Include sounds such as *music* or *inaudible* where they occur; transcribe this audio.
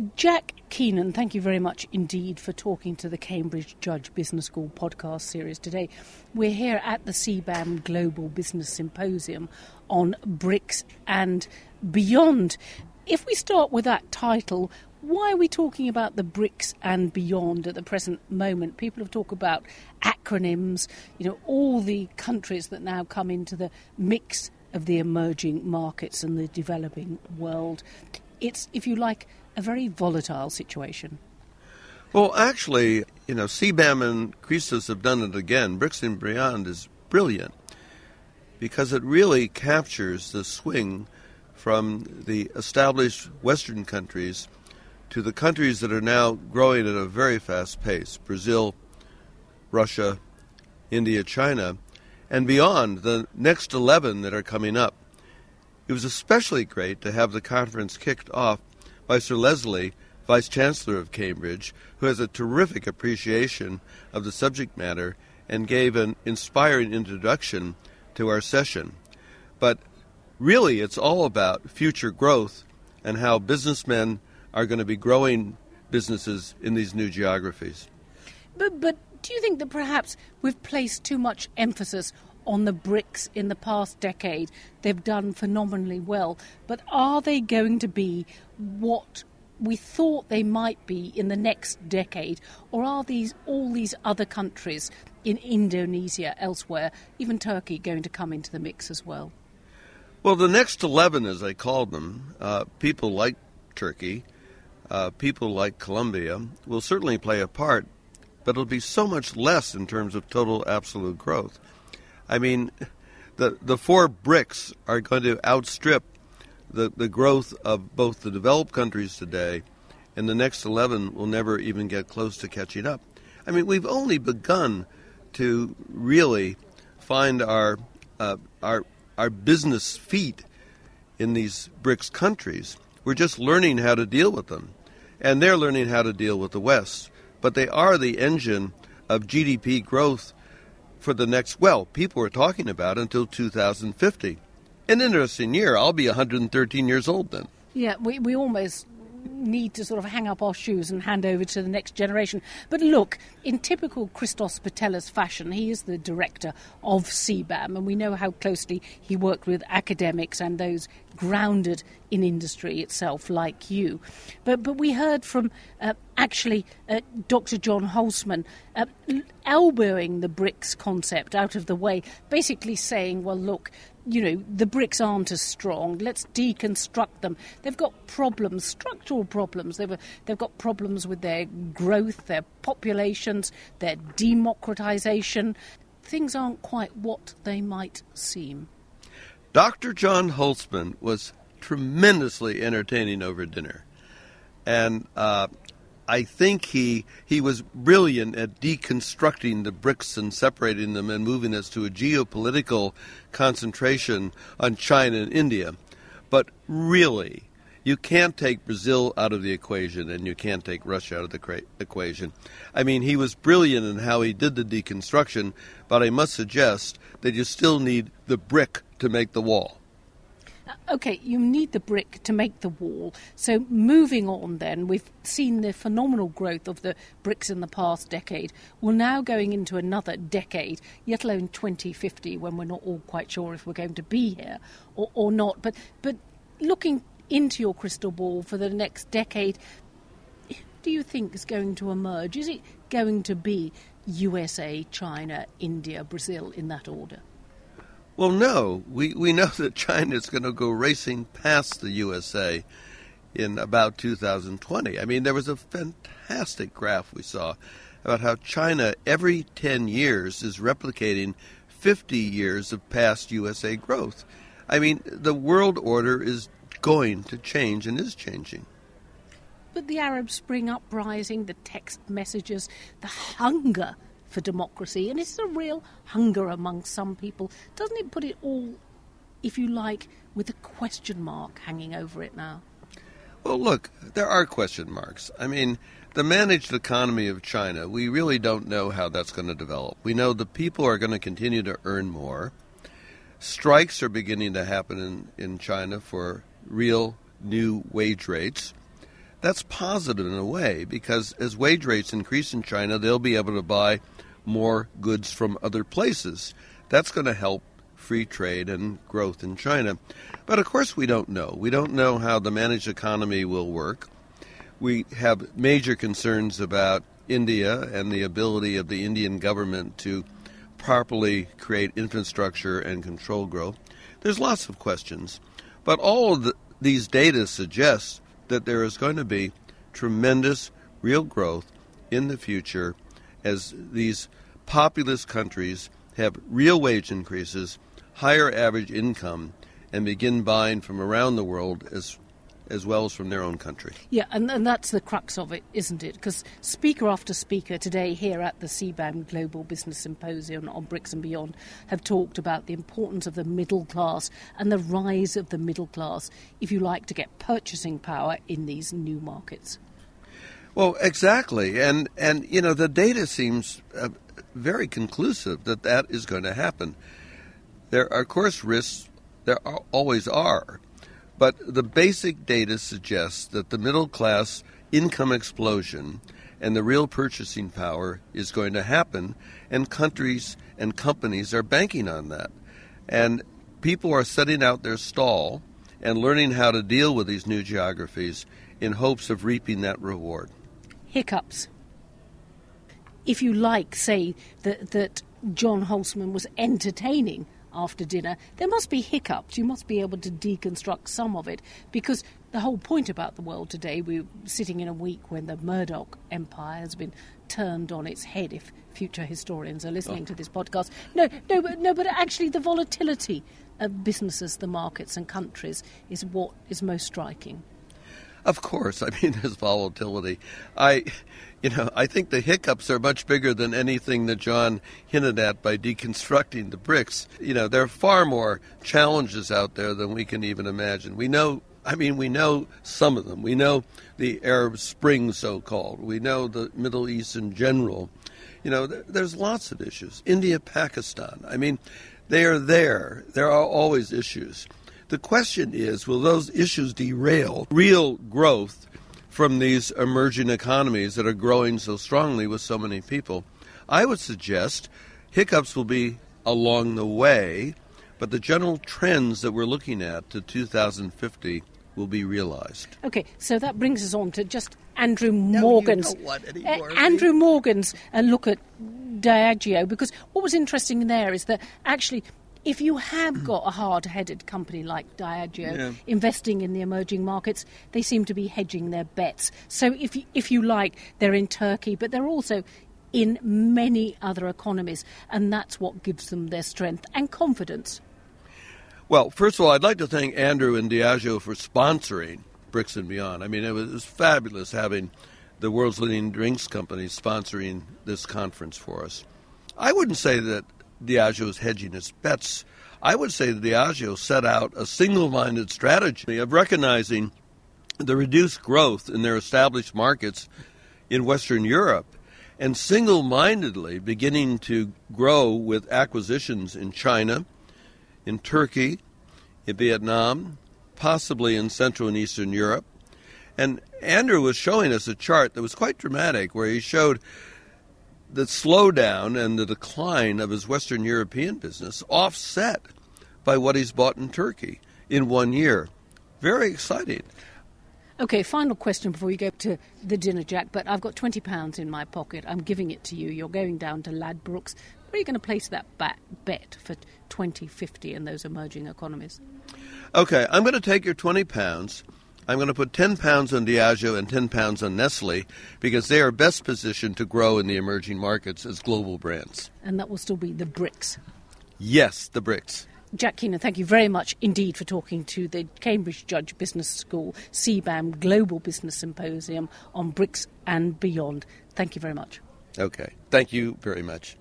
Uh, Jack Keenan, thank you very much indeed for talking to the Cambridge Judge Business School podcast series today. We're here at the CBAM Global Business Symposium on BRICS and beyond. If we start with that title, why are we talking about the BRICS and beyond at the present moment? People have talked about acronyms, you know, all the countries that now come into the mix of the emerging markets and the developing world. It's, if you like, a very volatile situation. Well, actually, you know, CBAM and Christos have done it again. BRICS and Beyond is brilliant because it really captures the swing from the established Western countries to the countries that are now growing at a very fast pace Brazil, Russia, India, China, and beyond, the next 11 that are coming up. It was especially great to have the conference kicked off by Sir Leslie, Vice Chancellor of Cambridge, who has a terrific appreciation of the subject matter and gave an inspiring introduction to our session. But really, it's all about future growth and how businessmen are going to be growing businesses in these new geographies. But, but do you think that perhaps we've placed too much emphasis on the BRICS in the past decade? They've done phenomenally well, but are they going to be what we thought they might be in the next decade, or are these all these other countries in Indonesia, elsewhere, even Turkey, going to come into the mix as well? Well, the next 11, as I called them, uh, people like Turkey, uh, people like Colombia, will certainly play a part, but it'll be so much less in terms of total absolute growth. I mean, the the four BRICS are going to outstrip the, the growth of both the developed countries today, and the next 11 will never even get close to catching up. I mean, we've only begun to really find our uh, our our business feet in these BRICS countries. We're just learning how to deal with them, and they're learning how to deal with the West but they are the engine of GDP growth for the next, well, people are talking about until 2050. An interesting year. I'll be 113 years old then. Yeah, we, we almost need to sort of hang up our shoes and hand over to the next generation. But look, in typical Christos Pitelis fashion, he is the director of CBAM, and we know how closely he worked with academics and those grounded in industry itself, like you. But but we heard from uh, actually uh, Dr. John Hulsman uh, elbowing the BRICS concept out of the way, basically saying, well, look, you know, the bricks aren't as strong. Let's deconstruct them. They've got problems, structural problems. They've, they've got problems with their growth, their populations, their democratization. Things aren't quite what they might seem. Dr. John Hulsman was tremendously entertaining over dinner. And uh, I think he he was brilliant at deconstructing the bricks and separating them and moving us to a geopolitical concentration on China and India. But really, you can't take Brazil out of the equation and you can't take Russia out of the equation. I mean, he was brilliant in how he did the deconstruction, but I must suggest that you still need the brick to make the wall. Uh, okay, you need the brick to make the wall. So, moving on, then, we've seen the phenomenal growth of the bricks in the past decade. We're now going into another decade, yet alone 2050, when we're not all quite sure if we're going to be here or, or not. But, but looking into your crystal ball for the next decade, do you think is going to emerge? Is it going to be USA, China, India, Brazil in that order? Well, no. We, we know that China is going to go racing past the USA in about 2020. I mean, there was a fantastic graph we saw about how China, every 10 years, is replicating 50 years of past USA growth. I mean, the world order is going to change and is changing. But the Arab Spring uprising, the text messages, the hunger for democracy, and it's a real hunger among some people. Doesn't it put it all, if you like, with a question mark hanging over it now? Well, look, there are question marks. I mean, the managed economy of China, we really don't know how that's going to develop. We know the people are going to continue to earn more. Strikes are beginning to happen in, in China for real new wage rates. that's positive in a way because as wage rates increase in China, they'll be able to buy more goods from other places. That's going to help free trade and growth in China. But of course, we don't know. We don't know how the managed economy will work. We have major concerns about India and the ability of the Indian government to properly create infrastructure and control growth. There's lots of questions. But all of the, these data suggest that there is going to be tremendous real growth in the future as these populous countries have real wage increases, higher average income, and begin buying from around the world as as well as from their own country. Yeah, and, and that's the crux of it, isn't it? Because speaker after speaker today here at the CBAM Global Business Symposium on BRICS and Beyond have talked about the importance of the middle class and the rise of the middle class, if you like, to get purchasing power in these new markets. Well, exactly, and and you know the data seems uh, very conclusive that that is going to happen. There are, of course, risks. There are, always are, but the basic data suggests that the middle class income explosion and the real purchasing power is going to happen, and countries and companies are banking on that. And people are setting out their stall and learning how to deal with these new geographies in hopes of reaping that reward. Hiccups. If you like, say that, that John Hulsman was entertaining after dinner, there must be hiccups. You must be able to deconstruct some of it because the whole point about the world today, we're sitting in a week when the Murdoch empire has been turned on its head. If future historians are listening oh. to this podcast, no, no, but no, but actually the volatility of businesses, the markets, and countries is what is most striking. Of course, *laughs* I mean there's volatility. I, you know, I think the hiccups are much bigger than anything that John hinted at by deconstructing the bricks. You know, there are far more challenges out there than we can even imagine. We know. I mean, we know some of them. We know the Arab Spring, so called. We know the Middle East in general. You know, there's lots of issues. India, Pakistan. I mean, they are there. There are always issues. The question is will those issues derail real growth from these emerging economies that are growing so strongly with so many people? I would suggest hiccups will be along the way, but the general trends that we're looking at to 2050 will be realized. Okay, so that brings us on to just Andrew Morgan's uh, Andrew Morgan's uh, look at Diageo because what was interesting there is that actually if you have got a hard headed company like Diageo yeah. investing in the emerging markets, they seem to be hedging their bets. So, if you, if you like, they're in Turkey, but they're also in many other economies, and that's what gives them their strength and confidence. Well, first of all, I'd like to thank Andrew and Diageo for sponsoring BRICS and Beyond. I mean, it was, it was fabulous having the world's leading drinks company sponsoring this conference for us. I wouldn't say that Diageo is hedging its bets. I would say that Diageo set out a single minded strategy of recognizing the reduced growth in their established markets in Western Europe and single mindedly beginning to grow with acquisitions in China, in Turkey, in Vietnam, possibly in Central and Eastern Europe. And Andrew was showing us a chart that was quite dramatic where he showed the slowdown and the decline of his Western European business offset by what he's bought in Turkey in one year. Very exciting. Okay, final question before we go to the dinner, Jack. But I've got twenty pounds in my pocket. I'm giving it to you. You're going down to Ladbrokes. Where are you going to place that bet for 2050 in those emerging economies? Okay, I'm going to take your twenty pounds I'm going to put 10 pounds on Diageo and 10 pounds on Nestle because they are best positioned to grow in the emerging markets as global brands. And that will still be the BRICS? Yes, the BRICS. Jack Keenan, thank you very much indeed for talking to the Cambridge Judge Business School CBAM Global Business Symposium on BRICS and beyond. Thank you very much. Okay. Thank you very much.